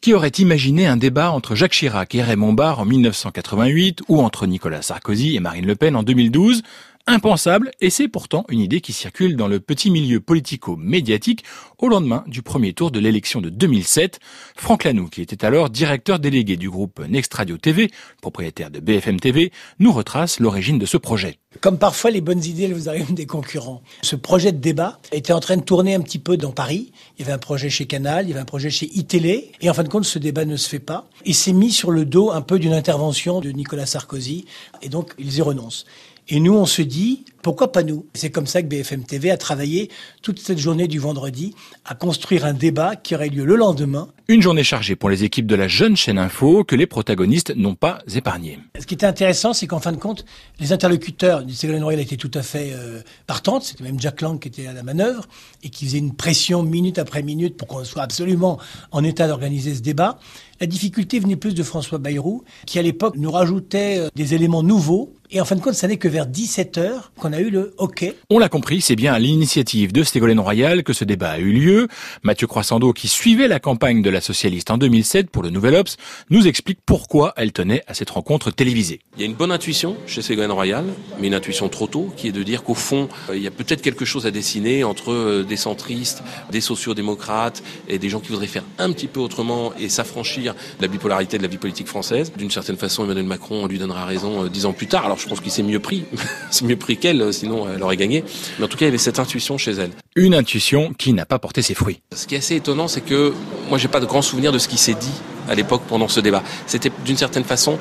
Qui aurait imaginé un débat entre Jacques Chirac et Raymond Barre en 1988 ou entre Nicolas Sarkozy et Marine Le Pen en 2012 impensable et c'est pourtant une idée qui circule dans le petit milieu politico-médiatique au lendemain du premier tour de l'élection de 2007. Franck Lanoux, qui était alors directeur délégué du groupe Next Radio TV, propriétaire de BFM TV, nous retrace l'origine de ce projet. Comme parfois les bonnes idées vous arrivent des concurrents. Ce projet de débat était en train de tourner un petit peu dans Paris. Il y avait un projet chez Canal, il y avait un projet chez iTélé. Et en fin de compte, ce débat ne se fait pas. Il s'est mis sur le dos un peu d'une intervention de Nicolas Sarkozy. Et donc, ils y renoncent. Et nous, on se dit, pourquoi pas nous? C'est comme ça que BFM TV a travaillé toute cette journée du vendredi à construire un débat qui aurait lieu le lendemain. Une journée chargée pour les équipes de la jeune chaîne Info que les protagonistes n'ont pas épargné. Ce qui était intéressant, c'est qu'en fin de compte, les interlocuteurs du Ségolène Royal étaient tout à fait euh, partantes. C'était même Jack Lang qui était à la manœuvre et qui faisait une pression minute après minute pour qu'on soit absolument en état d'organiser ce débat. La difficulté venait plus de François Bayrou, qui à l'époque nous rajoutait euh, des éléments nouveaux. Et en fin de compte, ça n'est que vers 17 heures qu'on a eu le OK. On l'a compris, c'est bien à l'initiative de Ségolène Royal que ce débat a eu lieu. Mathieu Croissando, qui suivait la campagne de la socialiste en 2007 pour le Nouvel Obs, nous explique pourquoi elle tenait à cette rencontre télévisée. Il y a une bonne intuition chez Ségolène Royal, mais une intuition trop tôt, qui est de dire qu'au fond, euh, il y a peut-être quelque chose à dessiner entre euh, des centristes, des sociodémocrates et des gens qui voudraient faire un petit peu autrement et s'affranchir la bipolarité de la vie politique française. D'une certaine façon, Emmanuel Macron lui donnera raison euh, dix ans plus tard. Alors je pense qu'il s'est mieux pris, c'est mieux pris qu'elle, euh, sinon elle aurait gagné. Mais en tout cas, il y avait cette intuition chez elle. Une intuition qui n'a pas porté ses fruits. Ce qui est assez étonnant, c'est que moi, j'ai pas de grands souvenirs de ce qui s'est dit à l'époque pendant ce débat. C'était d'une certaine façon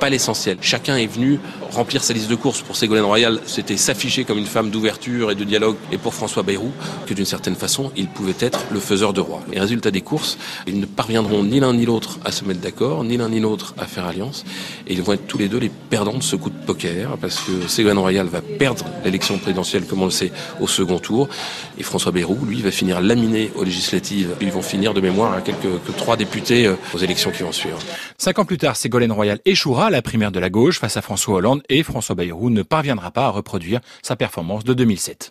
pas l'essentiel. Chacun est venu remplir sa liste de courses. Pour Ségolène Royal, c'était s'afficher comme une femme d'ouverture et de dialogue. Et pour François Bayrou, que d'une certaine façon, il pouvait être le faiseur de roi. Les résultats des courses, ils ne parviendront ni l'un ni l'autre à se mettre d'accord, ni l'un ni l'autre à faire alliance. Et ils vont être tous les deux les perdants de ce coup de poker, parce que Ségolène Royal va perdre l'élection présidentielle, comme on le sait, au second tour. Et François Bayrou, lui, va finir laminé aux législatives. Ils vont finir de mémoire à quelques que trois députés euh, aux élections qui vont suivre. Cinq ans plus tard, Ségolène Royal échouera la primaire de la gauche face à François Hollande et François Bayrou ne parviendra pas à reproduire sa performance de 2007.